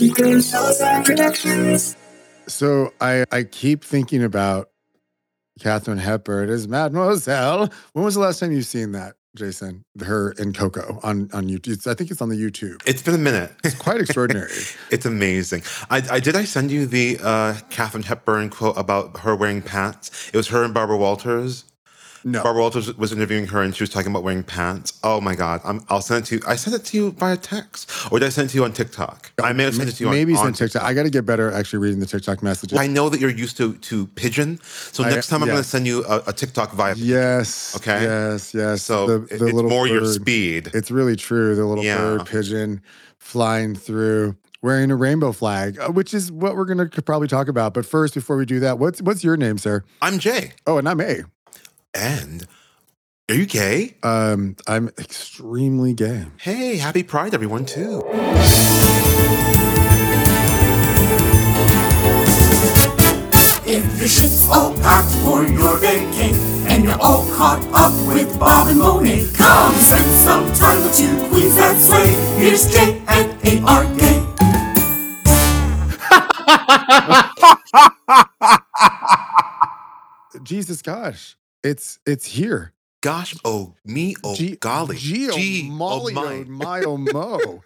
Keeping shows productions. So I I keep thinking about Katharine Hepburn as Mademoiselle. When was the last time you've seen that, Jason? Her in Coco on on YouTube. I think it's on the YouTube. It's been a minute. It's quite extraordinary. It's amazing. I, I did I send you the uh, Katharine Hepburn quote about her wearing pants? It was her and Barbara Walters. No. Barbara Walters was interviewing her and she was talking about wearing pants. Oh my God. I'm, I'll send it to you. I sent it to you via text. Or did I send it to you on TikTok? I may have sent it to you Maybe on on TikTok. I got to get better actually reading the TikTok messages. I know that you're used to to pigeon. So I- next time I'm going to send you a, a TikTok via Yes. Okay. Yes. Yes. So The- the it's little more your speed. It's really true. The little Yeah. bird pigeon flying through. Wearing a rainbow flag, uh, which is what we're gonna probably talk about. But first, before we do that, what's what's your name, sir? I'm Jay. Oh, and I'm A. And are you gay? Um, I'm extremely gay. Hey, happy Pride, everyone, too. If your ship's all packed for your vacay and you're all caught up with Bob and Monet, come spend some time with two queens that slay. Here's J and A R gay. Jesus gosh, it's it's here. Gosh, oh, me, oh, G- golly. Oh, gee, oh, Gee, molly, oh, oh, my. my, oh, mo.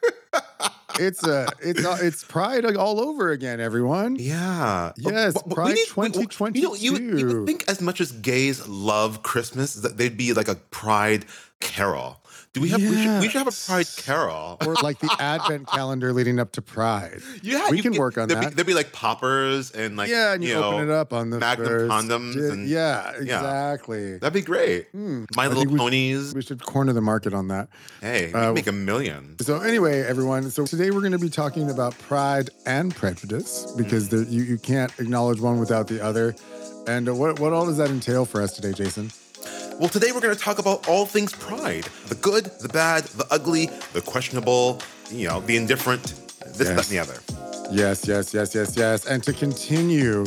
it's a it's a, it's Pride all over again, everyone. Yeah. Oh, yes, But- but Pride we need- we- You know, you, would- you 2022. would think as much as gays love Christmas, that they'd be like a Pride carol. Do we have? We, should, we should have a Pride carol. Or like the Advent calendar leading up to Pride. Yeah, we you can get- work on there'd that. Be, there'd be like poppers and like yeah, and you, know, open it up on the Magnum first condoms di- and- yeah, yeah. exactly. That'd be great. Hmm. My I Little we- Ponies. We should corner the market on that. hey, uh, make a million. So anyway, everyone. So today we're going to be talking about pride and prejudice because there, you you can't acknowledge one without the other. And uh, what what all does that entail for us today, Jason? Well, today we're going to talk about all things pride the good, the bad, the ugly, the questionable, you know, the indifferent, this, that, and the other. Yes, yes, yes, yes, yes. And to continue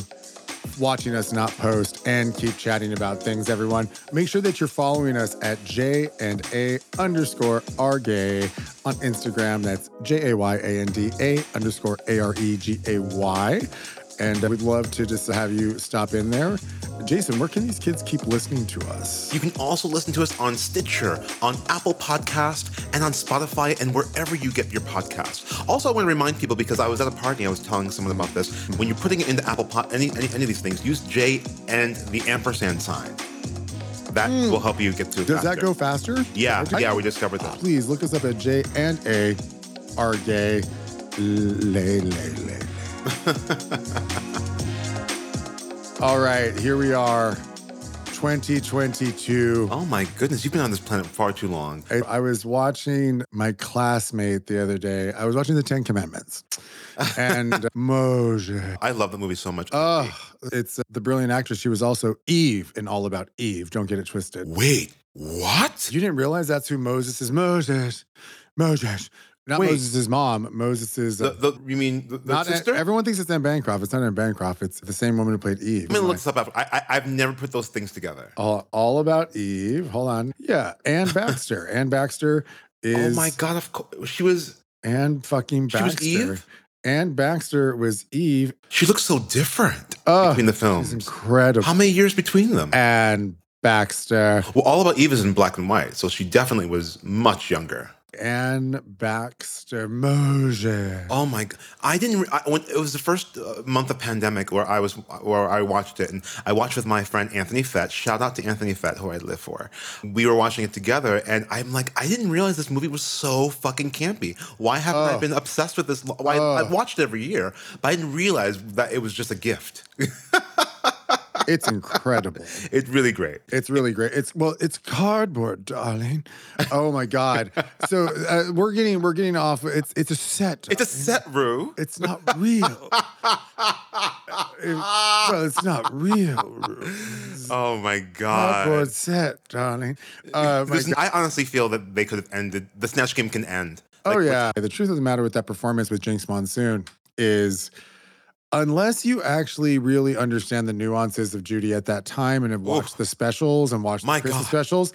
watching us not post and keep chatting about things, everyone, make sure that you're following us at J and A underscore R gay on Instagram. That's J A Y A N D A underscore A R E G A Y. And we'd love to just have you stop in there. Jason, where can these kids keep listening to us? You can also listen to us on Stitcher, on Apple Podcast, and on Spotify, and wherever you get your podcasts. Also, I want to remind people because I was at a party, I was telling someone about this. When you're putting it into Apple Pod, any, any any of these things, use J and the ampersand sign. That hmm. will help you get to. Does that go faster? Yeah, I- yeah, we discovered that. Please look us up at J and A R gay. Lay, lay, lay. All right, here we are, 2022. Oh my goodness, you've been on this planet far too long. I, I was watching my classmate the other day. I was watching the Ten Commandments, and Moses. I love the movie so much. Oh, it's uh, the brilliant actress. She was also Eve in All About Eve. Don't get it twisted. Wait, what? You didn't realize that's who Moses is. Moses, Moses, not Wait. Moses' mom. Moses is The, the you mean the, the not. sister? Everyone thinks it's Anne Bancroft. It's not Anne Bancroft. It's the same woman who played Eve. I'm gonna look this up. after- I, I I've never put those things together. all, all about Eve. Hold on. Yeah, Anne Baxter. Anne Baxter is. oh my god! Of course, she was. Anne fucking She was Baxter. Eve? Anne Baxter was Eve. She looks so different Oh, between the films. incredible. How many years between them? Anne Baxter. Well, All About Eve is in black and white, so she definitely was much younger. Anne Baxter. Moses. Oh my god! I didn't. I, when it was the first uh, month of pandemic where I was where I watched it, and I watched with my friend Anthony Fett. Shout out to Anthony Fett, who I live for. We were watching it together, and I'm like, I didn't realize this movie was so fucking campy. Why haven't I Oh. been obsessed with this? Why Oh. I've watched it every year, but I didn't realize that it was just a gift. It's incredible. it's really great. It's really great. It's well, it's cardboard, darling. Oh my god. So uh, we're getting we're getting off. It's it's a set. It's a set, Rue. It's not real. It- well, it's not real. Oh my god. Cardboard set, darling. Uh, Listen, I honestly feel that they could have ended. The Snatch Game can end. Oh Like, yeah. The truth of the matter with that performance with Jinkx Monsoon is unless you actually really understand the nuances of Judy at that time and have watched the specials and watched My the Christmas God. specials,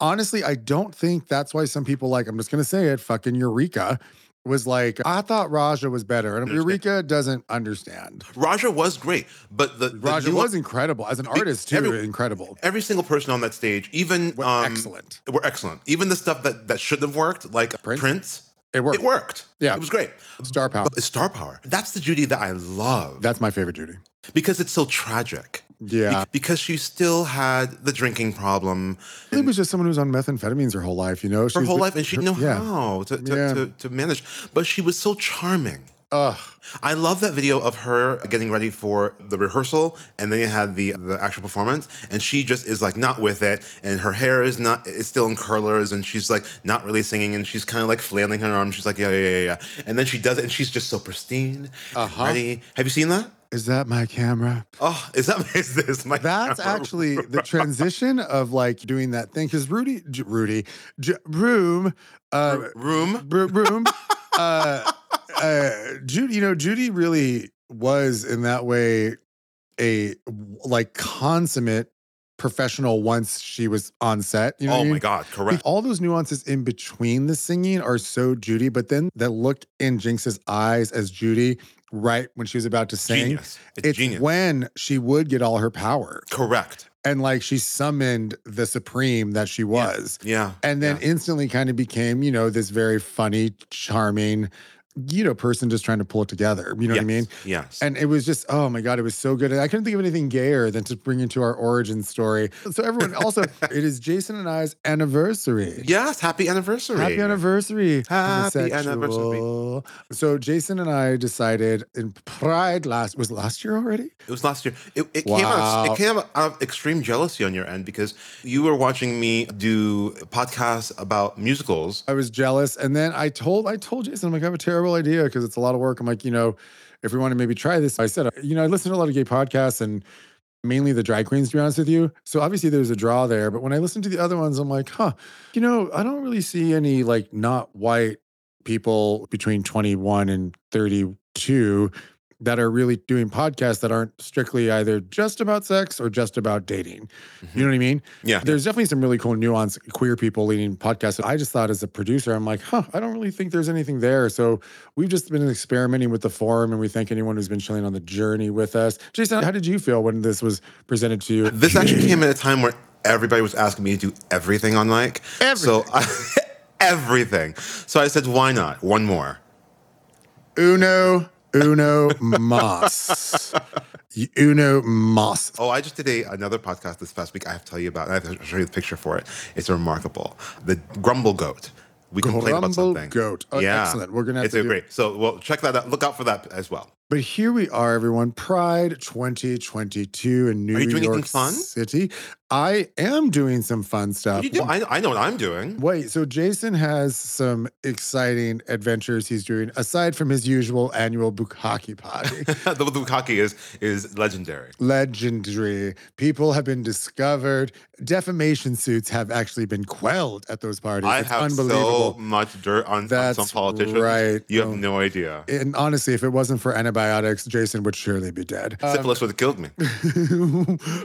honestly, I don't think that's why some people like, I'm just gonna say it, fucking Eureka was like, I thought Raja was better. And. Eureka doesn't understand. Raja was great, but the, the Raja was incredible as an artist too. every- incredible. every single person on that stage, even Were um, excellent. were excellent. Even the stuff that that shouldn't have worked, like Prince? Prince, It worked. it worked. Yeah. it was great. Star power. But star power. That's the Judy that I love That's my favorite Judy. because it's so tragic. Yeah. Be- because she still had the drinking problem It was just someone who was on methamphetamines her whole life, you know? her She's- whole life, and she didn't know yeah. how to to, Yeah. to to manage. But she was so charming. Ugh. I love that video of her getting ready for the rehearsal, and then you had the the actual performance, and she just is like not with it, and her hair is not it's still in curlers, and she's like not really singing, and she's kind of like flailing her arms. She's like yeah yeah yeah yeah, and then she does it, and she's just so pristine, Uh-huh. ready. Have you seen that? Is that my camera? Oh, is that is this my? That's actually the transition of like doing that thing because Rudy, Rudy, J- Room, uh, room. Br- Room, uh, uh, Judy. You know, Judy really was in that way a like consummate professional once she was on set. You know, oh I my mean? god, correct. all those nuances in between the singing are so Judy, but then that look in Jinkx's eyes as Judy right when she was about to sing. Genius. It's, It's genius. when she would get all her power correct. and like she summoned the supreme that she was. Yeah. And then yeah. instantly kind of became, you know, this very funny, charming, you know, person just trying to pull it together. You know what I mean? Yes. Yes. And it was just, oh my God, it was so good. And I couldn't think of anything gayer than to bring into our origin story. So, everyone, also, it is Jason and I's anniversary. yes. Happy anniversary. Happy anniversary. Happy homosexual. So Jason and I decided in Pride last was last year already? It was last year. It, it came out. Wow. It came out of extreme jealousy on your end because you were watching me do podcasts about musicals. I was jealous. And then I told I told Jason, I'm like, I have a terrible idea because it's a lot of work. I'm like, you know, if we want to maybe try this, I said, you know, I listen to a lot of gay podcasts and mainly the drag queens, to be honest with you. So obviously there's a draw there. But when I listen to the other ones, I'm like, huh, you know, I don't really see any like not white people between 21 and 32 that are really doing podcasts that aren't strictly either just about sex or just about dating. You mm-hmm. know what I mean? Yeah. There's definitely some really cool nuance queer people leading podcasts. I just thought as a producer, I'm like, huh, I don't really think there's anything there. So we've just been experimenting with the forum and we thank anyone who's been chilling on the journey with us. Jason, how did you feel when this was presented to you? This actually came at a time where everybody was asking me to do everything on mic. So I, everything. So I said, why not? One more. Uno, Uno Moss. Uno Moss. Oh, I just did a another podcast this past week. I have to tell you about. I have to show you the picture for it. It's remarkable. The Grumble Goat. We complained about Grumble something. Goat. Oh, yeah. excellent. We're gonna have it's to a do- great. So, well, check that out. Look out for that as well. But here we are, everyone. Pride 2022 in New Are you doing York? City. I am doing some fun stuff. You do? I, I know what I'm doing. Wait, so Jason has some exciting adventures he's doing aside from his usual annual bukkake party. the, bukkake is is legendary. Legendary. People have been discovered. Defamation suits have actually been quelled at those parties. I it's have unbelievable. so much dirt on, on some politicians. right. You have Oh. no idea. and honestly, if it wasn't for antibiotics, Jason would surely be dead. Um, Syphilis would have killed me.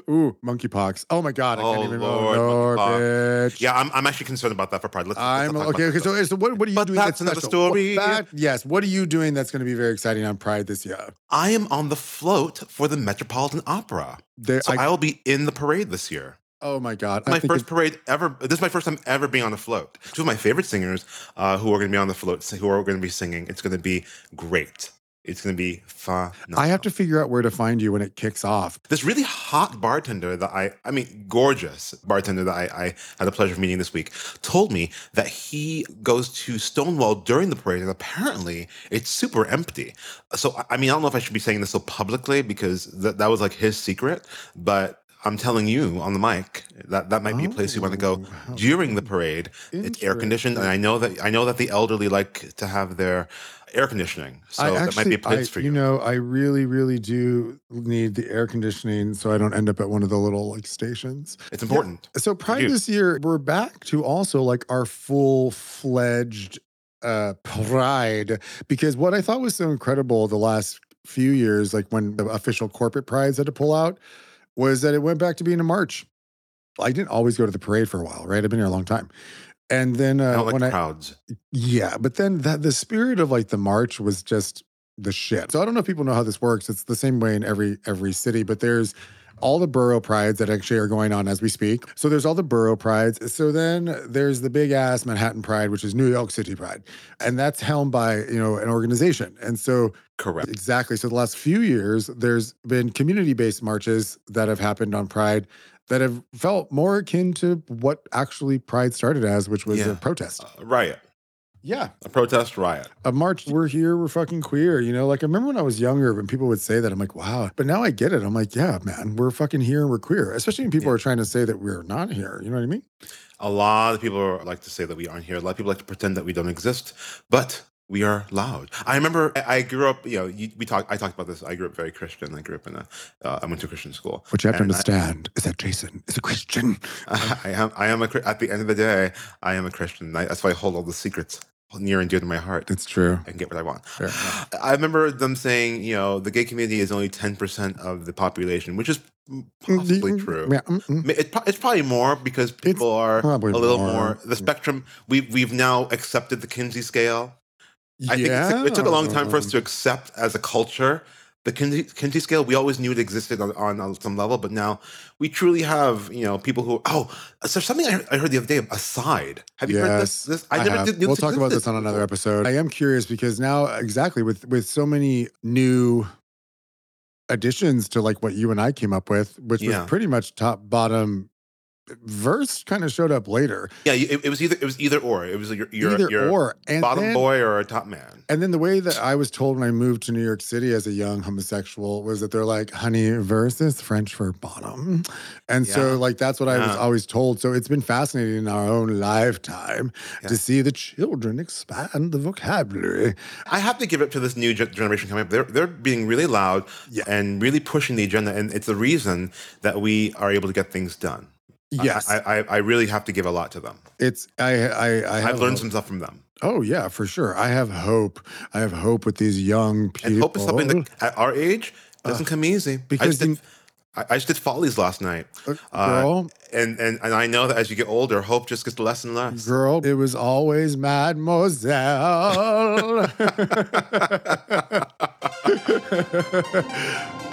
Ooh, monkeypox. Oh my God, I Oh, can't even Lord, Lord, bitch. Yeah, I'm, I'm actually concerned about that for Pride. Let's, let's I'm talk okay. Okay, so, so what, what are you But doing? that's another special? What- story. that- yes. What are you doing that's going to be very exciting on Pride this year? I am on the float for the Metropolitan Opera. There, So I- I, will be in the parade this year. oh my God. My first parade ever. This is my first time ever being on the float. Two of my favorite singers uh, who are going to be on the float, who are going to be singing. It's going to be great. It's going to be fun. I have to figure out where to find you when it kicks off. This really hot bartender that I, I mean, gorgeous bartender that I, I had the pleasure of meeting this week, told me that he goes to Stonewall during the parade, and apparently it's super empty. So, I- mean, I don't know if I should be saying this so publicly because th- that was like his secret, but I'm telling you on the mic that that might be a place you want to go Oh, during the parade. It's air conditioned, and I know that I know that the elderly like to have their air conditioning, so I that might be a place I, for you. You know, I really, really do need the air conditioning so I don't end up at one of the little like stations. it's important. So Pride this year, we're back to also like our full fledged uh pride because what I thought was so incredible the last few years, like when the official corporate prides had to pull out, was that it went back to being a march. I didn't always go to the parade for a while, right? I've been here a long time. And then I uh, don't like when I crowds. yeah, but then that the spirit of like the march was just the shit. So I don't know if people know how this works. It's the same way in every every city, but there's all the borough prides that actually are going on as we speak. So there's all the borough prides. So then there's the big ass Manhattan Pride, which is New York City Pride, and that's helmed by you know an organization. And so Correct. Exactly. So the last few years, there's been community-based marches that have happened on Pride that have felt more akin to what actually Pride started as, which was Yeah. a protest. A riot. Yeah, A protest riot. a march. We're here. We're fucking queer. You know, like I remember when I was younger, when people would say that, I'm like, wow. But now I get it. I'm like, yeah, man, we're fucking here and we're queer. Especially when people Yeah. are trying to say that we're not here. You know what I mean? A lot of people like to say that we aren't here. A lot of people like to pretend that we don't exist, but we are loud. I remember I I grew up. You know, you, we talked. I talked about this. I grew up very Christian. I grew up in a. Uh, I went to a Christian school. What you have to And I- understand is that Jason is a Christian. I am. I am a. At the end of the day, I am a Christian. I, that's why I hold all the secrets near and dear to my heart. It's true. and get what I want. Enough. I remember them saying, you know, the gay community is only 10% of the population, which is possibly true. Yeah. I it's probably more because people are a little more. more. The spectrum, we've, we've now accepted the Kinsey scale. I think it took a long time for us to accept as a culture the Kinsey, scale. We always knew it existed on, on, on some level, but now we truly have, you know, people who, oh, so something I heard, I heard the other day, aside. Have you heard this? Yes, this I never have. did. We'll talk about this on another episode. I am curious because now, exactly with with so many new additions to like what you and I came up with, which Yeah. was pretty much top bottom. Verse kind of showed up later, Yeah, it, it was either it was either or. It was your your, either your or, and bottom then, boy or a top man. And then the way that I was told when I moved to New York City as a young homosexual was that they're like, honey, verse is French for bottom. And so, like, that's what I was always told. So it's been fascinating in our own lifetime Yeah. to see the children expand the vocabulary. I have to give it to this new generation coming up. They're they're being really loud Yeah. and really pushing the agenda, and it's the reason that we are able to get things done. I- Yes, I, I, I really have to give a lot to them. it's I I I have I've learned hope. some stuff from them, Oh yeah, for sure. I have hope. I have hope with these young people. and hope is something that at our age doesn't come easy. I because just did, you- I, I just did follies last night, Uh, uh, girl, and and and I know that as you get older, hope just gets less and less. girl, it was always Mademoiselle.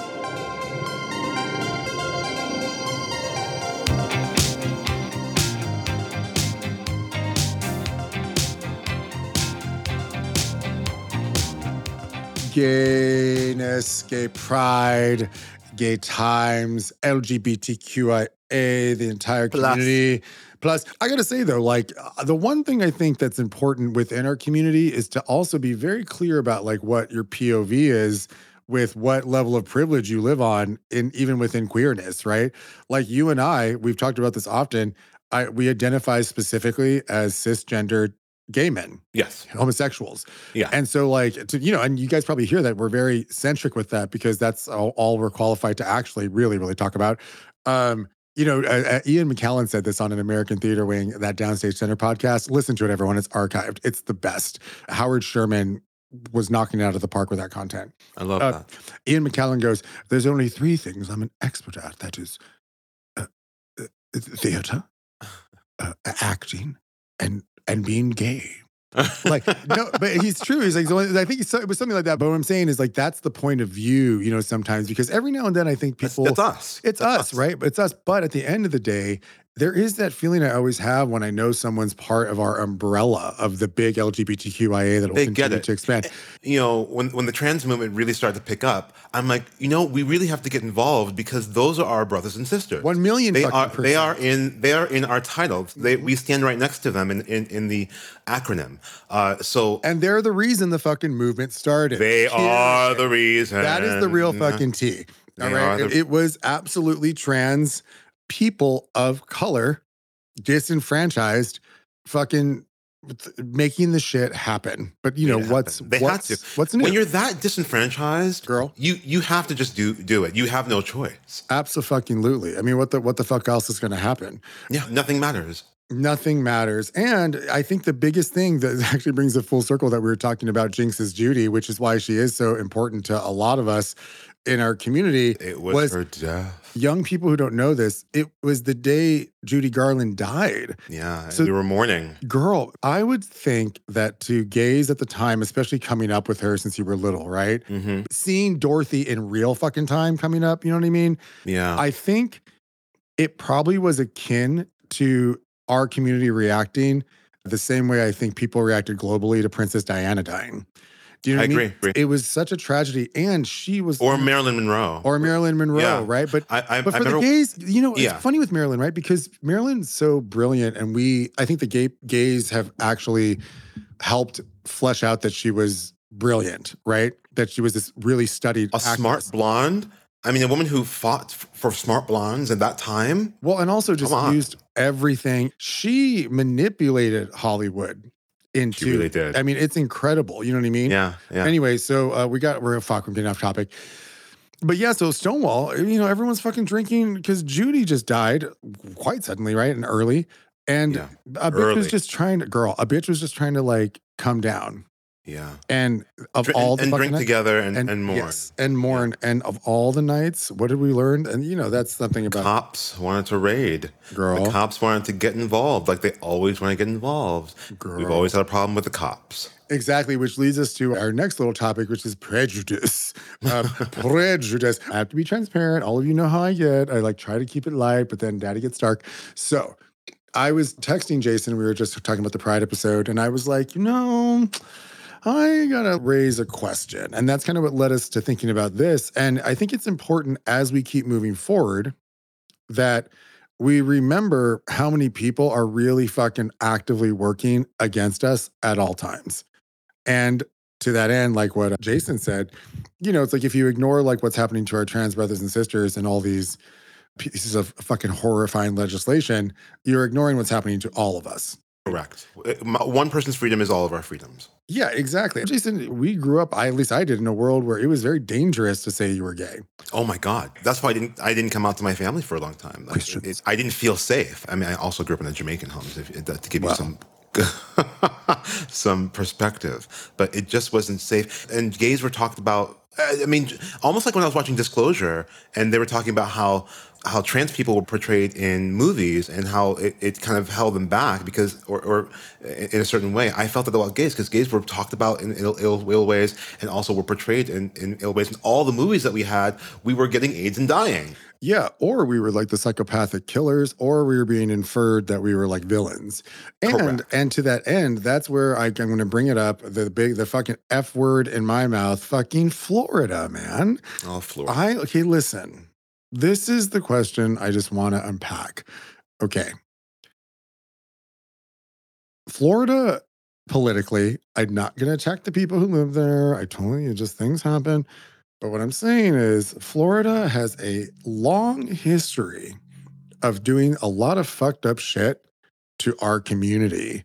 gayness, gay pride, gay times, LGBTQIA, the entire community. Plus, I gotta say though, like uh, the one thing I think that's important within our community is to also be very clear about like what your POV is with what level of privilege you live on in even within queerness, right? Like you and I, we've talked about this often. I we identify specifically as cisgender gay men, Yes, homosexuals. yeah, And so, like, to, you know, and you guys probably hear that we're very centric with that because that's all, all we're qualified to actually really, really talk about. Um, you know, uh, uh, Ian McKellen said this on an American Theater Wing, that Downstage Center podcast. Listen to it, everyone. It's archived. It's the best. Howard Sherman was knocking it out of the park with that content. I love uh, that. Ian McKellen goes, There's only three things I'm an expert at that is uh, uh, theater, uh, acting, and and being gay. Like no but he's true. He's like i think it's, it was something like that. But what i'm saying is like that's the point of view you know sometimes because every now and then i think people it's us. it's That's us, right? It's us. But at the end of the day there is that feeling i always have when i know someone's part of our umbrella of the big lgbtqia that will continue it. to expand eh, you know, when when the trans movement really started to pick up, I'm like, you know, we really have to get involved because those are our brothers and sisters. one million they are they are in they are in our titles. They mm-hmm. we stand right next to them in in, in the acronym. Uh, so and they're the reason the fucking movement started they are the reason. That is the real mm-hmm. fucking tea. All They right. are It, it was absolutely trans people of color, disenfranchised, fucking making the shit happen. But you know what's. They what's, had to. what's new? When you're that disenfranchised, Girl. you you have to just do do it. You have no choice. Absolutely. I mean, what the what the fuck else is going to happen? Yeah, nothing matters. Nothing matters. And I think the biggest thing that actually brings a full circle that we were talking about Jinkx's Judy, which is why she is so important to a lot of us, in our community It was, was her death. young people who don't know this. It was the day Judy Garland died. Yeah, So- we were mourning. Girl, I would think that to gaze at the time, especially coming up with her since you were little, right? hmm Seeing Dorothy in real fucking time coming up, you know what I mean? Yeah, I think it probably was akin to our community reacting the same way I think people reacted globally to Princess Diana dying. Do you know I I mean? agree, agree. It was such a tragedy, and she was or Marilyn Monroe. or Marilyn Monroe, Yeah. right? But I, I, but for the gays, you know, it's Yeah. funny with Marilyn, right? Because Marilyn's so brilliant, and we, I think the gay gays have actually helped flesh out that she was brilliant, right? That she was this really studied, a smart blonde. I mean, a woman who fought for smart blondes at that time. Well, and also just used everything. She manipulated Hollywood into. She really did. I mean, it's incredible. You know what I mean? Yeah, yeah. Anyway, so uh, we got we're fuck. We're getting off topic. But yeah, so Stonewall, you know, everyone's fucking drinking because Judy just died quite suddenly, right? And early. And Yeah, a bitch was just trying to, girl, a bitch was just trying to like come down. Yeah. And of Dr- all and, the and drink nights- together and, and, more. yes, and mourn. And of all the nights, what did we learn? And you know, that's something about Cops wanted to raid. girl. The cops wanted to get involved, like they always want to get involved. Girl. We've always had a problem with the cops. Exactly, which leads us to our next little topic, which is prejudice. Uh, prejudice. I have to be transparent. All of you know how I get. I like try to keep it light, but then daddy gets dark. So I was texting Jason. We were just talking about the Pride episode, and I was like, you know, I gotta raise a question. And that's kind of what led us to thinking about this. And I think it's important as we keep moving forward that we remember how many people are really fucking actively working against us at all times. And to that end, like what uh, Jason said, you know, it's like if you ignore like what's happening to our trans brothers and sisters and all these pieces of fucking horrifying legislation, you're ignoring what's happening to all of us. Correct. Uh, One person's freedom is all of our freedoms. Yeah, exactly. Jason, we grew up, I at least I did, in a world where it was very dangerous to say you were gay. Oh my God, that's why I didn't. I didn't come out to my family for a long time. Like, Questions. it- I didn't feel safe. I mean, I also grew up in a Jamaican home, if, if to give Wow. you some some perspective. But it just wasn't safe. And gays were talked about. I I mean, almost like when I was watching Disclosure, and they were talking about how how trans people were portrayed in movies and how it, it kind of held them back because or, or in a certain way i felt that about gays because gays were talked about in ill, Ill, ill ways and also were portrayed in, in ill ways in all the movies that we had we were getting aids and dying Yeah, or we were like the psychopathic killers, or we were being inferred that we were like villains. And Correct. and to that end, that's where I, I'm going to bring it up. The big, the fucking f word in my mouth, fucking Florida, man. oh Florida. I okay, listen. This is the question I just want to unpack. Okay. Florida politically, I'm not going to attack the people who live there. I totally it just things happen. But what I'm saying is Florida has a long history of doing a lot of fucked up shit to our community.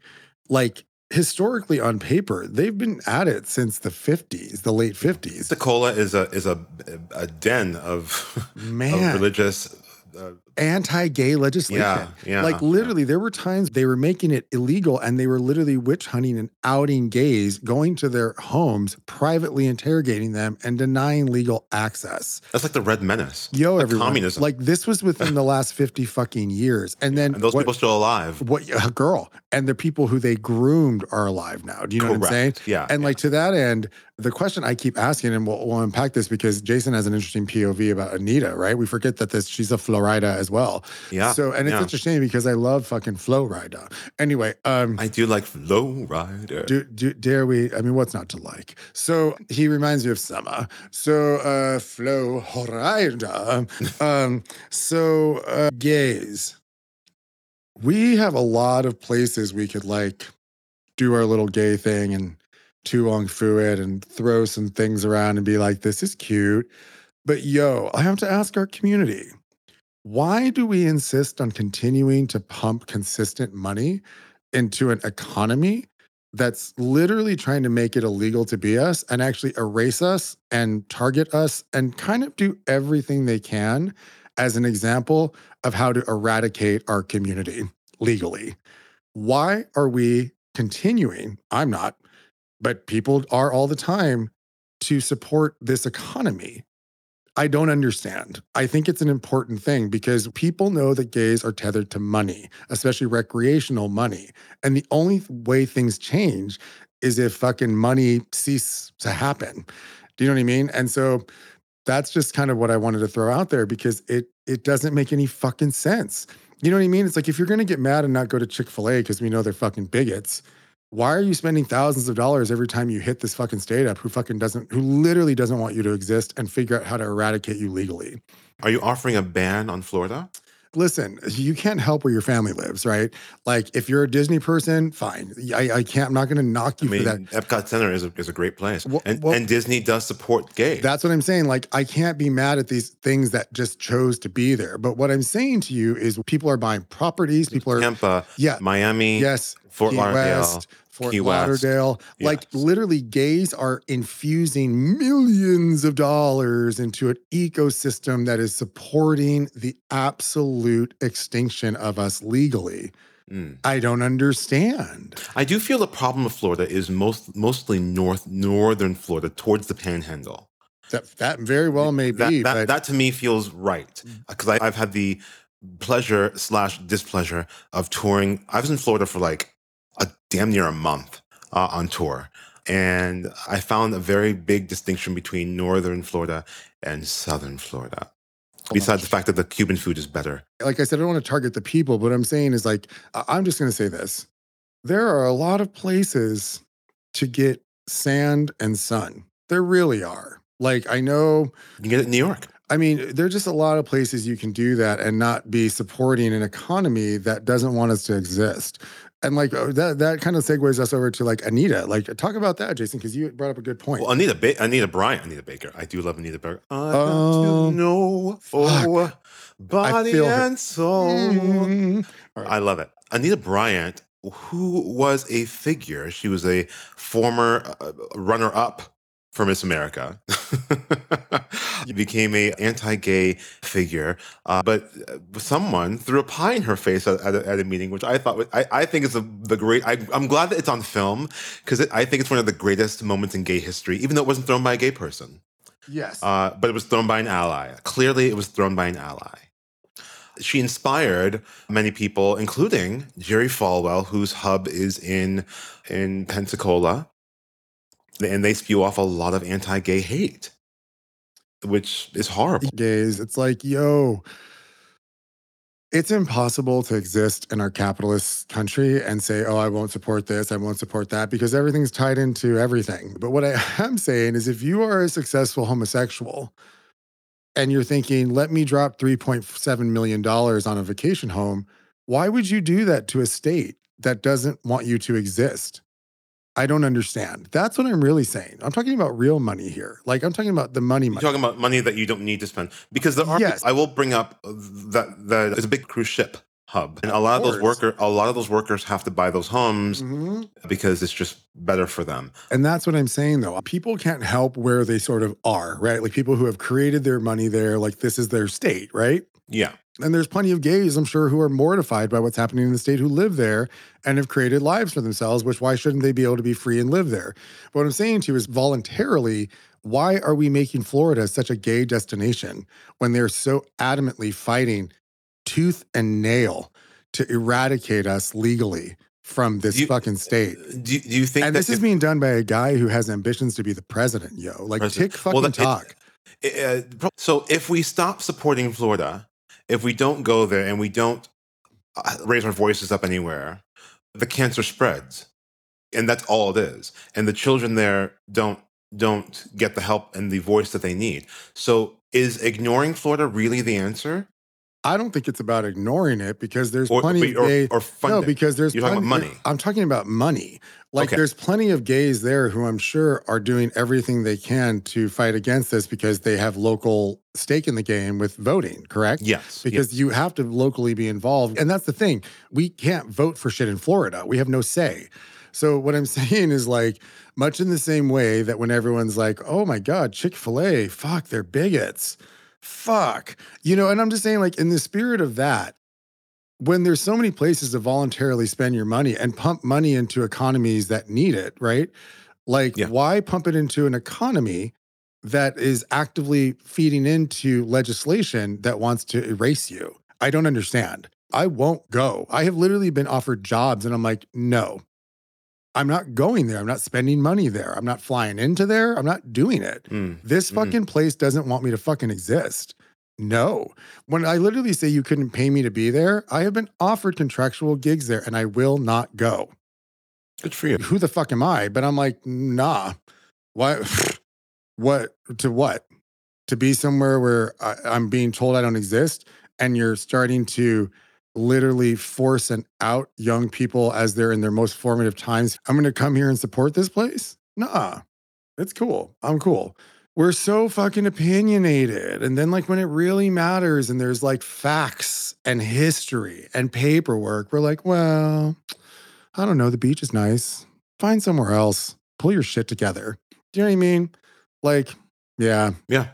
Like historically on paper, they've been at it since the 50s, the late 50s. Pensacola is a is a a den of, of Man, religious. Uh, anti-gay legislation. Yeah, yeah, Like literally, there were times they were making it illegal, and they were literally witch hunting and outing gays, going to their homes, privately interrogating them, and denying legal access. that's like the Red Menace. Yo, Like everyone, communism. like this was within the last fifty fucking years, and then and those what, people still alive. what a girl and the people who they groomed are alive now. Do you know what I'm saying? Yeah. And like to that end, the question I keep asking, and we'll, we'll unpack this because Jason has an interesting POV about Anita, right? We forget that this she's a Florida as well. Yeah, So and it's yeah. such a shame because I love fucking Florida. Anyway, um, I do like Flow Rider. do, do, dare we? I mean, what's not to like? So he reminds me of summer. So uh, Flo Horida. um, so uh, gays. We have a lot of places we could like do our little gay thing and tu long fu it and throw some things around and be like, this is cute. But yo, I have to ask our community. Why do we insist on continuing to pump consistent money into an economy that's literally trying to make it illegal to be us and actually erase us and target us and kind of do everything they can as an example of how to eradicate our community legally. Why are we continuing? I'm not, but people are all the time to support this economy. I don't understand. I think it's an important thing because people know that gays are tethered to money, especially recreational money. And the only way things change is if fucking money cease to happen. Do you know what I mean? And so that's just kind of what I wanted to throw out there because it it doesn't make any fucking sense. You know what I mean? It's like if you're gonna get mad and not go to Chick-fil-A because we know they're fucking bigots, why are you spending thousands of dollars every time you hit this fucking state up who fucking doesn't who literally doesn't want you to exist and figure out how to eradicate you legally? Are you offering a ban on Florida? listen, you can't help where your family lives, right? Like if you're a Disney person, fine. I, I can't. I'm not going to knock you I mean, for that. Epcot Center is a, is a great place, Well- and, well- and Disney does support gay That's what I'm saying. Like I can't be mad at these things that just chose to be there. But what I'm saying to you is, people are buying properties. People are Tampa, yeah, Miami, yes, Fort Key Lauderdale, West, Fort Key. Lauderdale. Like literally, gays are infusing millions of dollars into an ecosystem that is supporting the absolute extinction of us legally. Mm. I don't understand. I do feel the problem with Florida is most mostly north northern Florida towards the Panhandle. That that very well may that, be, that, but that to me feels right because I've had the pleasure slash displeasure of touring. I was in Florida for like damn near a month uh, on tour, and I found a very big distinction between northern Florida and southern Florida. Besides the fact that the Cuban food is better. like I said, I don't want to target the people, but what I'm saying is like, I'm just going to say this. There are a lot of places to get sand and sun. There really are. Like, I know, You can get it in New York. I mean, there's just a lot of places you can do that and not be supporting an economy that doesn't want us to exist. And like uh, that, that kind of segues us over to like Anita. Like, talk about that, Jason, because you brought up a good point. Well, Anita, ba- Anita Bryant, Anita Baker. I do love Anita Baker. I Um, know, oh, body and soul. Mm. Right. I love it. Anita Bryant, who was a figure, she was a former uh, runner-up for Miss America. became a anti-gay figure, uh, but uh, someone threw a pie in her face at, at, a, at a meeting, which I thought was, I, I think is a, the great. I, I'm glad that it's on film because I think it's one of the greatest moments in gay history, even though it wasn't thrown by a gay person. yes. Uh, but it was thrown by an ally. Clearly, it was thrown by an ally. She inspired many people, including Jerry Falwell, whose hub is in in Pensacola, and they spew off a lot of anti-gay hate, which is horrible. gays. It's like, yo, it's impossible to exist in our capitalist country and say, oh, I won't support this, I won't support that, because everything's tied into everything. But what I am saying is, if you are a successful homosexual and you're thinking, let me drop $3.7 million on a vacation home, why would you do that to a state that doesn't want you to exist? I don't understand. That's what I'm really saying. I'm talking about real money here. Like I'm talking about the money You're money. talking about money that you don't need to spend because there are. Yes. I will bring up that that is a big cruise ship hub, and a lot of, Of those worker, a lot of those workers have to buy those homes Mhm. because it's just better for them. And that's what I'm saying though. People can't help where they sort of are, right? Like people who have created their money there, like this is their state, right? Yeah. And there's plenty of gays, I'm sure, who are mortified by what's happening in the state who live there and have created lives for themselves, which why shouldn't they be able to be free and live there? But what I'm saying to you is voluntarily, why are we making Florida such a gay destination when they're so adamantly fighting tooth and nail to eradicate us legally from this You- fucking state? Do, do you think And that this is being done by a guy who has ambitions to be the president, yo. Like, President. tick fucking Well, that- it- talk. Uh, so if we stop supporting Florida, if we don't go there and we don't uh, raise our voices up anywhere, the cancer spreads, and that's all it is. And the children there don't don't get the help and the voice that they need. So is ignoring Florida really the answer, I don't think it's about ignoring it because there's or plenty or, of gay. or funding? no, because there's You're talking about plenty- money. I'm talking about money. Like Okay. there's plenty of gays there who I'm sure are doing everything they can to fight against this because they have local stake in the game with voting, correct? yes, Because you have to locally be involved. And that's the thing. We can't vote for shit in Florida. We have no say. So what I'm saying is like much in the same way that when everyone's like, "Oh my god, Chick-fil-A, fuck, they're bigots." Fuck. You know, and I'm just saying like in the spirit of that, when there's so many places to voluntarily spend your money and pump money into economies that need it, right? Like Yeah. why pump it into an economy that is actively feeding into legislation that wants to erase you. I don't understand. I won't go. I have literally been offered jobs and I'm like, no, I'm not going there. I'm not spending money there. I'm not flying into there. I'm not doing it. Mm, This mm. fucking place doesn't want me to fucking exist. No. When I literally say you couldn't pay me to be there, I have been offered contractual gigs there and I will not go. Good for you. Who the fuck am I? But I'm like, nah. Why? What? To what? To be somewhere where I, I'm being told I don't exist and you're starting to literally force and out young people as they're in their most formative times. I'm going to come here and support this place? Nah, it's cool. I'm cool. We're so fucking opinionated. And then, like, when it really matters and there's like facts and history and paperwork, we're like, well, I don't know. The beach is nice. Find somewhere else. Pull your shit together. Do you know what I mean? Like, yeah, Yeah.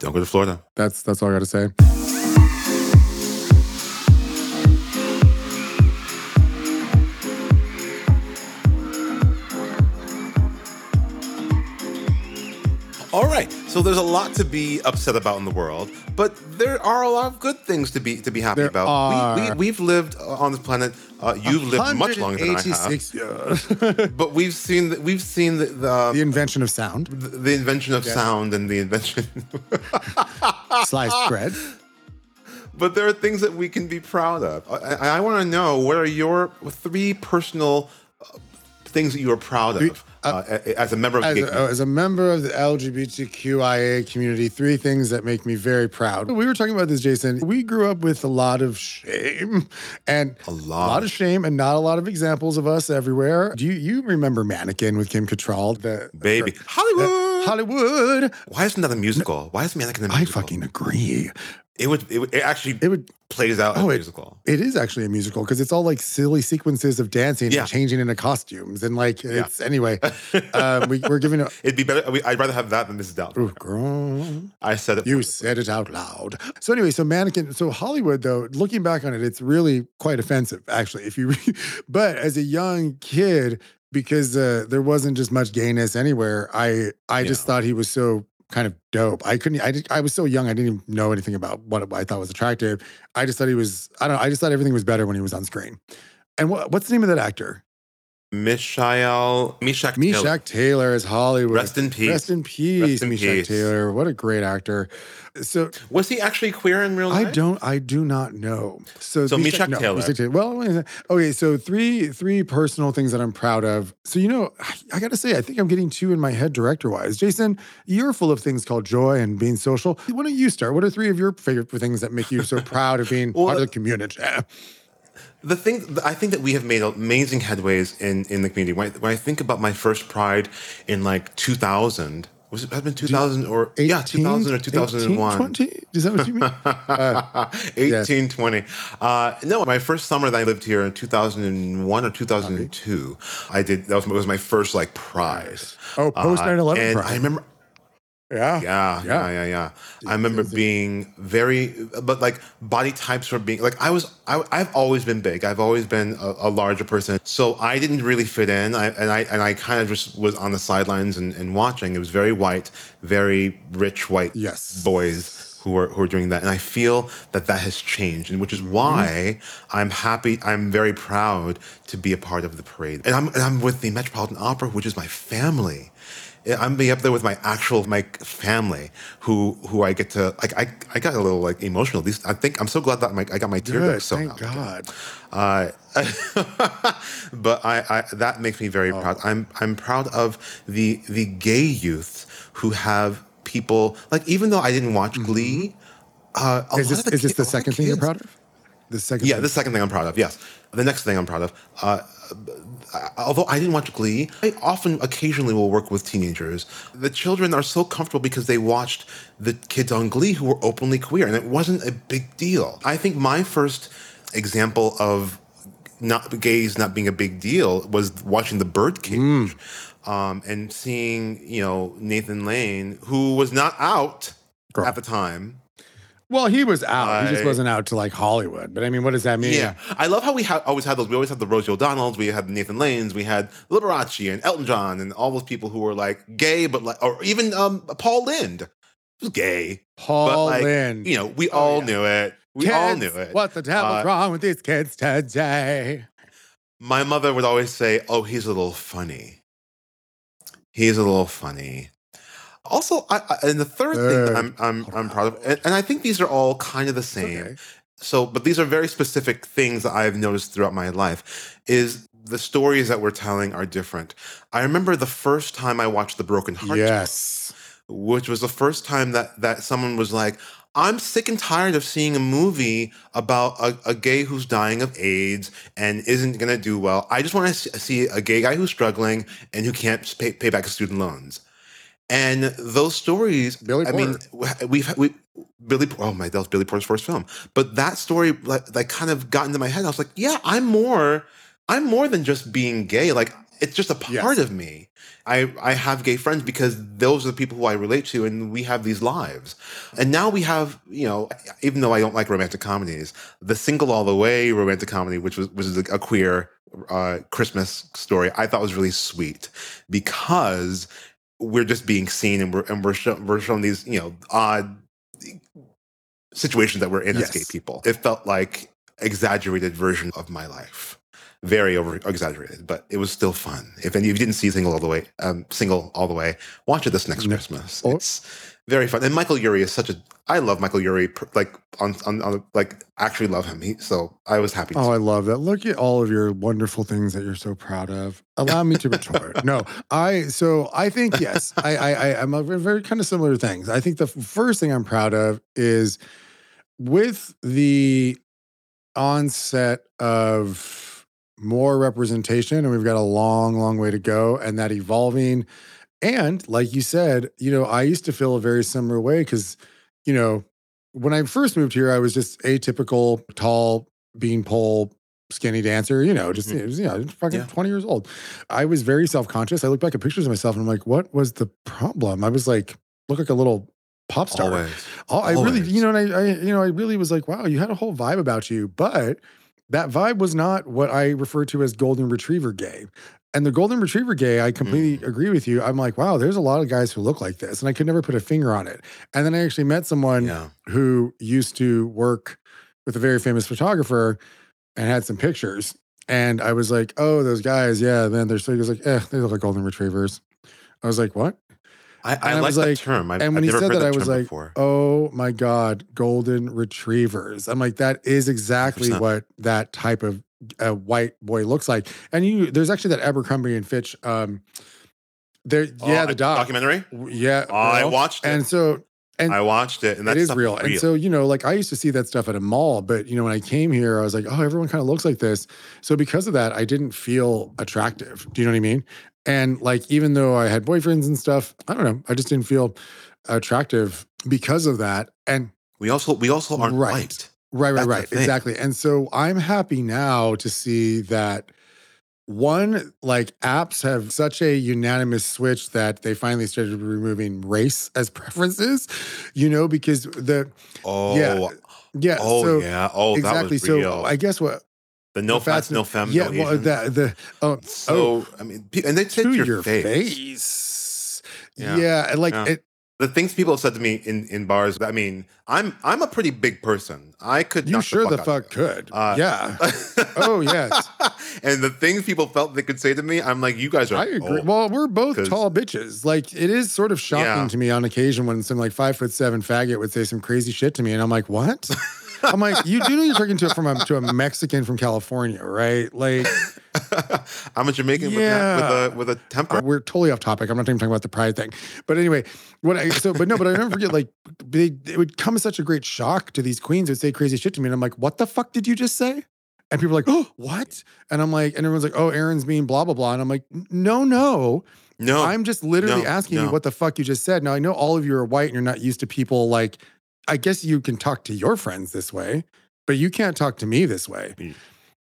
Don't go to Florida. that's that's all I got to say. All right. So there's a lot to be upset about in the world, but there are a lot of good things to be to be happy There about. We, are. we, we've lived uh, on this planet. Uh, you've lived much longer than I have. 186 years. But we've seen the, we've seen the, the, the invention of sound, the, the invention of sound and the invention. sliced bread. but there are things that we can be proud of. I, I want to know what are your three personal uh, things that you are proud of uh, as a member of As the a, as a member of the LGBTQIA community, three things that make me very proud. We were talking about this, Jason. We grew up with a lot of shame and A a lot. lot of shame and not a lot of examples of us everywhere. Do you, you remember Mannequin with Kim Cattrall? The baby the- Hollywood. Hollywood. Why isn't that a musical? Why is Mannequin a musical? I fucking agree. It would. It, would, it actually. It would plays out Oh, a it- musical. It is actually a musical because it's all like silly sequences of dancing Yeah. and changing into costumes and like it's anyway. um, we, we're giving it. It'd be better. we- I'd rather have that than Mrs. Doubtfire. Ooh, girl, I said it. you said it out loud. So anyway, so mannequin. So Hollywood, though, looking back on it, it's really quite offensive, actually. If you, but as a young kid, because uh, there wasn't just much gayness anywhere, I I just thought he was so kind of dope. I couldn't. I I was so young. I didn't even know anything about what I thought was attractive. I just thought he was. I don't. know, I just thought everything was better when he was on screen. And what, what's the name of that actor? Mishael Meshach Taylor. Taylor is Hollywood. Rest in peace. Rest in peace, Rest in Meshach peace. Taylor. What a great actor. So Was he actually queer in real life? I don't. I do not know. So, So Meshach no, Taylor. Well, wait a minute. okay. So three three personal things that I'm proud of. So you know, I, I got to say, I think I'm getting two in my head director wise. Jason, you're full of things called joy and being social. Why don't you start? What are three of your favorite things that make you so proud of being Well, part of the community? The thing I think that we have made amazing headways in in the community. When I, when I think about my first Pride in like 2000, was it have been 2000 or yeah 2000 or 2001? 20? Is that what you mean? 1820. Uh, no, my first summer that I lived here in 2001 or 2002, I did, that was, was my first like pride. Oh, post Uh, 9/11 And pride. I remember, yeah. yeah, yeah, yeah, yeah. I remember being very, but like body types were being, like I was, I, I've always been big. I've always been a, a larger person. So I didn't really fit in. I, and I, and I kind of just was on the sidelines and, and watching. It was very white, very rich white Yes. boys who are, who are doing that. And I feel that that has changed, and which is mm-hmm. why I'm happy, I'm very proud to be a part of the parade. And I'm, and I'm with the Metropolitan Opera, which is my family. I'm be up there with my actual my family, who who I get to like. I, I got a little like emotional. These I think I'm so glad that my, I got my tear ducts sewn Thank. God. Uh, but I, I that makes me very Oh. proud. I'm I'm proud of the the gay youth who have people like even though I didn't watch Glee. Uh, Mm-hmm. Is this the is this the a lot of second thing you're proud of? The second. yeah, thing. the second thing I'm proud of. Yes, the next thing I'm proud of. Uh, although I didn't watch Glee, I often, occasionally, will work with teenagers. The children are so comfortable because they watched the kids on Glee who were openly queer, and it wasn't a big deal. I think my first example of not gays not being a big deal was watching The Birdcage. Um, and seeing, you know, Nathan Lane, who was not out Girl. at the time, Well, he was out. he just wasn't out to like Hollywood. But I mean, what does that mean? Yeah, I love how we ha- always had those. We always had the Rosie O'Donnells, we had Nathan Lanes, we had Liberace and Elton John, and all those people who were like gay, but like, or even um, Paul Lynde was gay. Paul like, Lynde. You know, we Oh, all yeah. knew it. We Kids, all knew it. What the devil's Uh, wrong with these kids today? My mother would always say, "Oh, he's a little funny. He's a little funny." Also, I, I, and the third thing that Uh, I'm I'm I'm proud of, and, and I think these are all kind of the same. Okay. So, but these are very specific things that I've noticed throughout my life. Is the stories that we're telling are different. I remember the first time I watched The Broken Heart, Yes. which was the first time that that someone was like, "I'm sick and tired of seeing a movie about a, a gay who's dying of AIDS and isn't going to do well. I just want to see a gay guy who's struggling and who can't pay, pay back his student loans." And those stories, Billy I mean, we've we Billy. Oh my, that was Billy Porter's first film. But that story, like, like, kind of got into my head. I was like, yeah, I'm more, I'm more than just being gay. Like, it's just a part Yes. of me. I I have gay friends because those are the people who I relate to, and we have these lives. And now we have, you know, even though I don't like romantic comedies, the single all the way romantic comedy, which was was a queer uh, Christmas story, I thought was really sweet because we're just being seen and we're and we're show, we're shown these you know odd situations that we're in as Yes. gay people. It felt like exaggerated version of my life. Very over exaggerated, but it was still fun. If any of you didn't see Single All the Way, um, Single All the Way, watch it this next. Christmas. Oh. It's very fun. And Michael Urie is such a. I love Michael Urie. Like on on, on like actually love him. He, so I was happy. Oh, to Oh, I love that. Look at all of your wonderful things that you're so proud of. Allow me to retort. No, I so I think yes, I I, I I'm a very kind of similar things. I think the first thing I'm proud of is with the onset of more representation, and we've got a long, long way to go, and that evolving. And like you said, you know, I used to feel a very similar way because, you know, when I first moved here, I was just atypical, tall, beanpole, skinny dancer, you know, just, Mhm. it was, you know, fucking Yeah. 20 years old. I was very self conscious. I look back at pictures of myself and I'm like, what was the problem? I was like, look like a little pop star. Always. Oh, I really, you know, and I, I, you know, I really was like, wow, you had a whole vibe about you, but that vibe was not what I refer to as golden retriever gay. And the golden retriever gay, I completely Mm. agree with you. I'm like, wow, there's a lot of guys who look like this, and I could never put a finger on it. And then I actually met someone Yeah. who used to work with a very famous photographer and had some pictures. And I was like, oh, those guys, yeah, man, they're so he was like, eh, they look like golden retrievers. I was like, what? I, I I like was like- term. I've, and when I've he said that, I was like, before. oh my God, golden retrievers. I'm like, that is exactly 100%. what that type of uh, white boy looks like. And you, there's actually that Abercrombie and Fitch, um, there, yeah, Oh, the doc, documentary. yeah, I watched it. and so and I watched it, and that it is stuff real. And so, you know, like I used to see that stuff at a mall, but you know, when I came here, I was like, oh, everyone kind of looks like this. So because of that, I didn't feel attractive. Do you know what I mean? And like, even though I had boyfriends and stuff, I don't know, I just didn't feel attractive because of that. And we also we also aren't Right. white. Right, right, That's right. Exactly. And so I'm happy now to see that one, like apps have such a unanimous switch that they finally started removing race as preferences, you know, because the, Oh, Yeah, yeah. oh so yeah. Oh, exactly. that was real. So I guess what, the no the fats, no femme, yeah, no well, the, the, oh, so I mean, and they to to your, face. face. Yeah. Yeah. and like Yeah. it, The things people have said to me in in bars. I mean, I'm I'm a pretty big person. I could. you sure the out fuck could. Uh, yeah. Oh, yes. and the things people felt they could say to me, I'm like, you guys are. I agree. Well, we're both tall bitches. Like it is sort of shocking Yeah. to me on occasion when some like five foot seven faggot would say some crazy shit to me, and I'm like, what? I'm like, you do know you're talking to from a to a Mexican from California, right? Like I'm a Jamaican Yeah. with, a, with a with a temper. Uh, we're totally off topic. I'm not even talking about the pride thing, but anyway, what I so but no, but I never forget like they it would come as such a great shock to these queens who would say crazy shit to me, and I'm like, what the fuck did you just say? And people are like, oh, what? And I'm like, and everyone's like, oh, Aaron's being blah blah blah, and I'm like, no, no. no, I'm just literally no, asking you what the fuck you just said. Now I know all of you are white and you're not used to people like I guess you can talk to your friends this way, but you can't talk to me this way.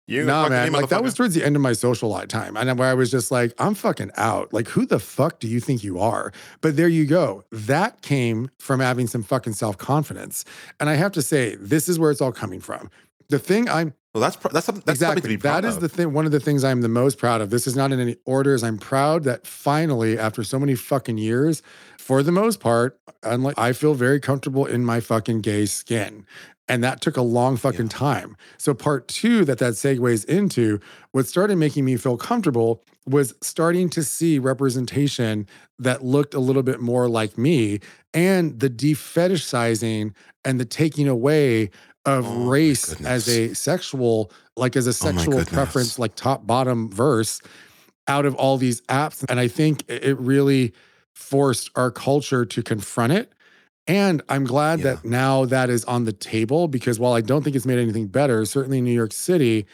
You nah, man. Like that was towards the end of my social life time, and where I was just like, I'm fucking out. Like, who the fuck do you think you are? But there you go. That came from having some fucking self confidence, and I have to say, this is where it's all coming from. The thing I'm Well, that's pr- that's something, that's exactly be proud that is the thing. One of the things I'm the most proud of. This is not in any orders. I'm proud that finally, after so many fucking years, for the most part, unlike I feel very comfortable in my fucking gay skin. And that took a long fucking time. So part two that that segues into, what started making me feel comfortable was starting to see representation that looked a little bit more like me, and the defetishizing and the taking away of Oh race as a sexual, like as a Oh sexual goodness. preference, like top bottom verse out of all these apps. And I think it really forced our culture to confront it. And I'm glad Yeah. that now that is on the table because while I don't think it's made anything better, certainly in New York City,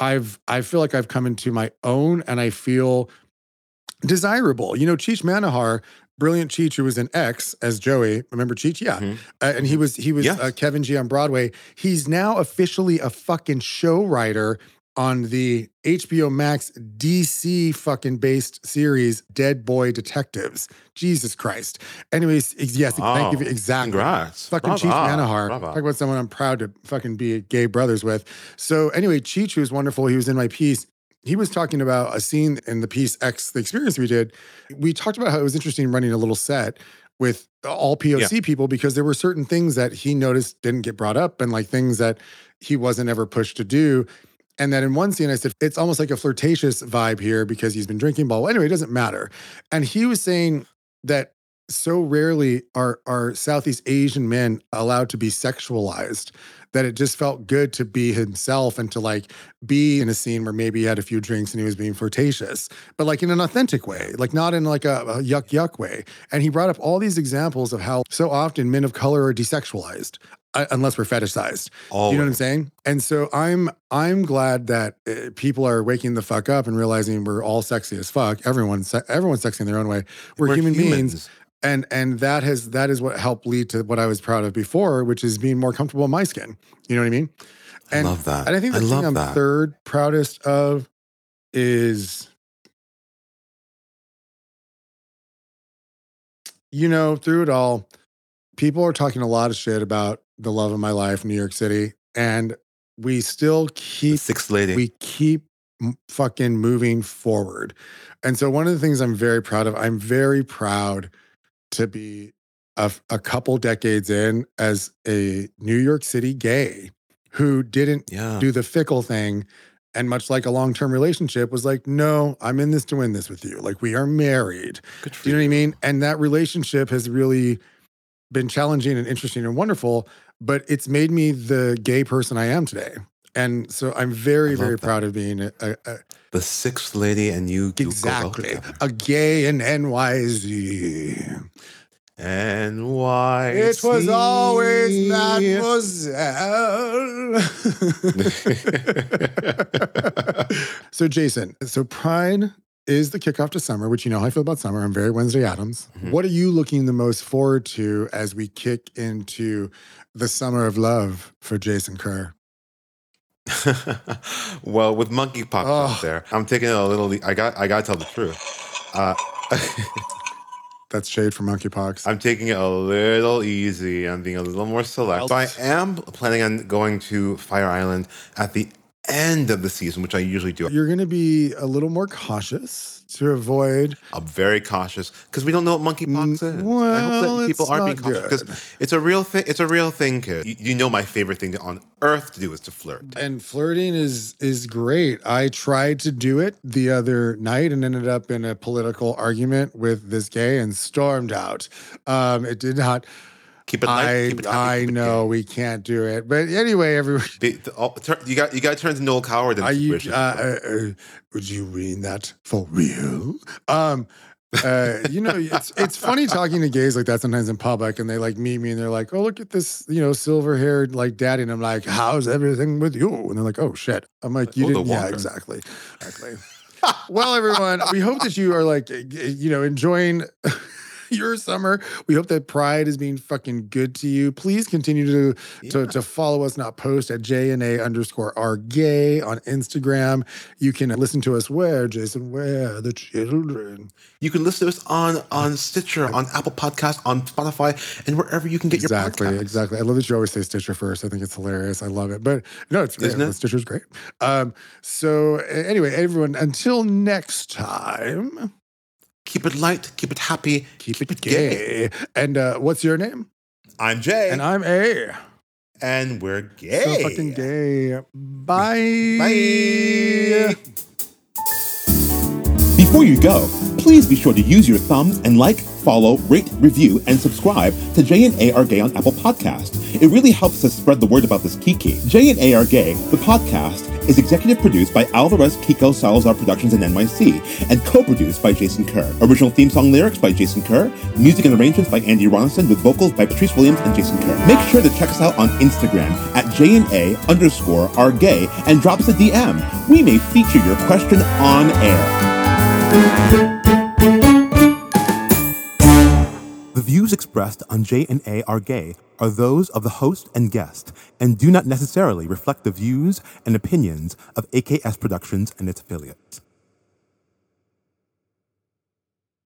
I've I feel like I've come into my own and I feel desirable. You know, Cheech Manohar, brilliant Cheech, who was in X as Joey. Remember Cheech? Yeah. Mhm. Uh, and he was he was Yes. uh, Kevin G on Broadway. He's now officially a fucking show writer on the HBO Max DC fucking based series Dead Boy Detectives. Jesus Christ. Anyways, yes, thank you. Wow. Exactly. Congrats. Fucking Brava. Cheech Manohar. Talk about someone I'm proud to fucking be gay brothers with. So anyway, Cheech, who's wonderful, he was in my piece. He was talking about a scene in the piece X, the experience we did. We talked about how it was interesting running a little set with all POC people because there were certain things that he noticed didn't get brought up and like things that he wasn't ever pushed to do. And then in one scene, I said, it's almost like a flirtatious vibe here because he's been drinking ball. Anyway, it doesn't matter. And he was saying that so rarely are, are Southeast Asian men allowed to be sexualized that it just felt good to be himself and to like be in a scene where maybe he had a few drinks and he was being flirtatious, but like in an authentic way, like not in like a, a yuck yuck way. And he brought up all these examples of how so often men of color are desexualized unless we're fetishized. Do you know what I'm saying? And so I'm I'm glad that uh, people are waking the fuck up and realizing we're all sexy as fuck. Everyone's se- everyone's sexy in their own way. We're, human beings, and and that has that is what helped lead to what I was proud of before, which is being more comfortable in my skin. You know what I mean? And, I love that. and I think the I thing I'm that. third proudest of is, you know, through it all, people are talking a lot of shit about the love of my life, New York City, and we still The keep sixth lady. we keep fucking moving forward. And so one of the things I'm very proud of, I'm very proud to be a, a couple decades in as a New York City gay who didn't yeah. do the fickle thing and much like a long-term relationship was like no i'm in this to win this with you like we are married do you know what i mean and that relationship has really been challenging and interesting and wonderful but it's made me the gay person i am today and so i'm very very that. proud of being a, a, a The sixth lady and you. exactly a gay in NYC And why? it was always mademoiselle so jason so pride is the kickoff to summer which you know how i feel about summer i'm very Wednesday Addams Mhm. what are you looking the most forward to as we kick into the summer of love for jason kerr well, with monkeypox Oh. out there, I'm taking it a little. I got. I got to tell the truth. Uh, that's shade for monkeypox I'm taking it a little easy. I'm being a little more select. So I am planning on going to Fire Island at the end of the season, which I usually do. you're going to be a little more cautious to avoid I'm very cautious because we don't know what monkeypox Mm, is. I hope that people it's are being cautious because it's a real thing. It's a real thing, kid. You, you know, my favorite thing on earth to do is to flirt. and flirting is is great. I tried to do it the other night and ended up in a political argument with this gay and stormed out. Um, it did not. Keep it light. I keep it happy, I keep it know gay. we can't do it, but anyway, everyone. The- the- all- you got you got to turn to Noel Coward. in Are you? Uh, uh, uh, would you mean that for real? Um, uh, you know, it's it's funny talking to gays like that sometimes in public, and they like meet me and they're like, "Oh, look at this, you know, silver haired like daddy," and I'm like, "How's everything with you?" And they're like, "Oh shit." I'm like, "You Oh, didn't?" Yeah, exactly, exactly. well, everyone, we hope that you are like, you know, enjoying. your summer. We hope that Pride is being fucking good to you. Please continue to to, to follow us, not post at JNA underscore R gay on Instagram. You can listen to us where, Jason, where the children. You can listen to us on on Stitcher, on Apple Podcast, on Spotify, and wherever you can get Exactly, your podcast. exactly. Exactly. I love that you always say Stitcher first. I think it's hilarious. I love it. But no, it's Isn't yeah, it? Stitcher's great. Um, so anyway, everyone, until next time, Keep it light, keep it happy, keep, it gay. And uh, what's your name? I'm Jay, And I'm A. and we're gay. So fucking gay. Bye. Bye. Before you go, please be sure to use your thumbs and like, follow, rate, review, and subscribe to J and A Are Gay on Apple Podcast. It really helps us spread the word about this kiki. J and A Are Gay, the podcast, is executive produced by Alvarez Kiko Salazar Productions in NYC and co-produced by Jason Kerr. Original theme song lyrics by Jason Kerr, music and arrangements by Andy Ronson with vocals by Patrice Williams and Jason Kerr. Make sure to check us out on Instagram at J and A underscore Are Gay and drop us a DM. We may feature your question on air. The views expressed on J and A Are Gay are those of the host and guest and do not necessarily reflect the views and opinions of AKS Productions and its affiliates.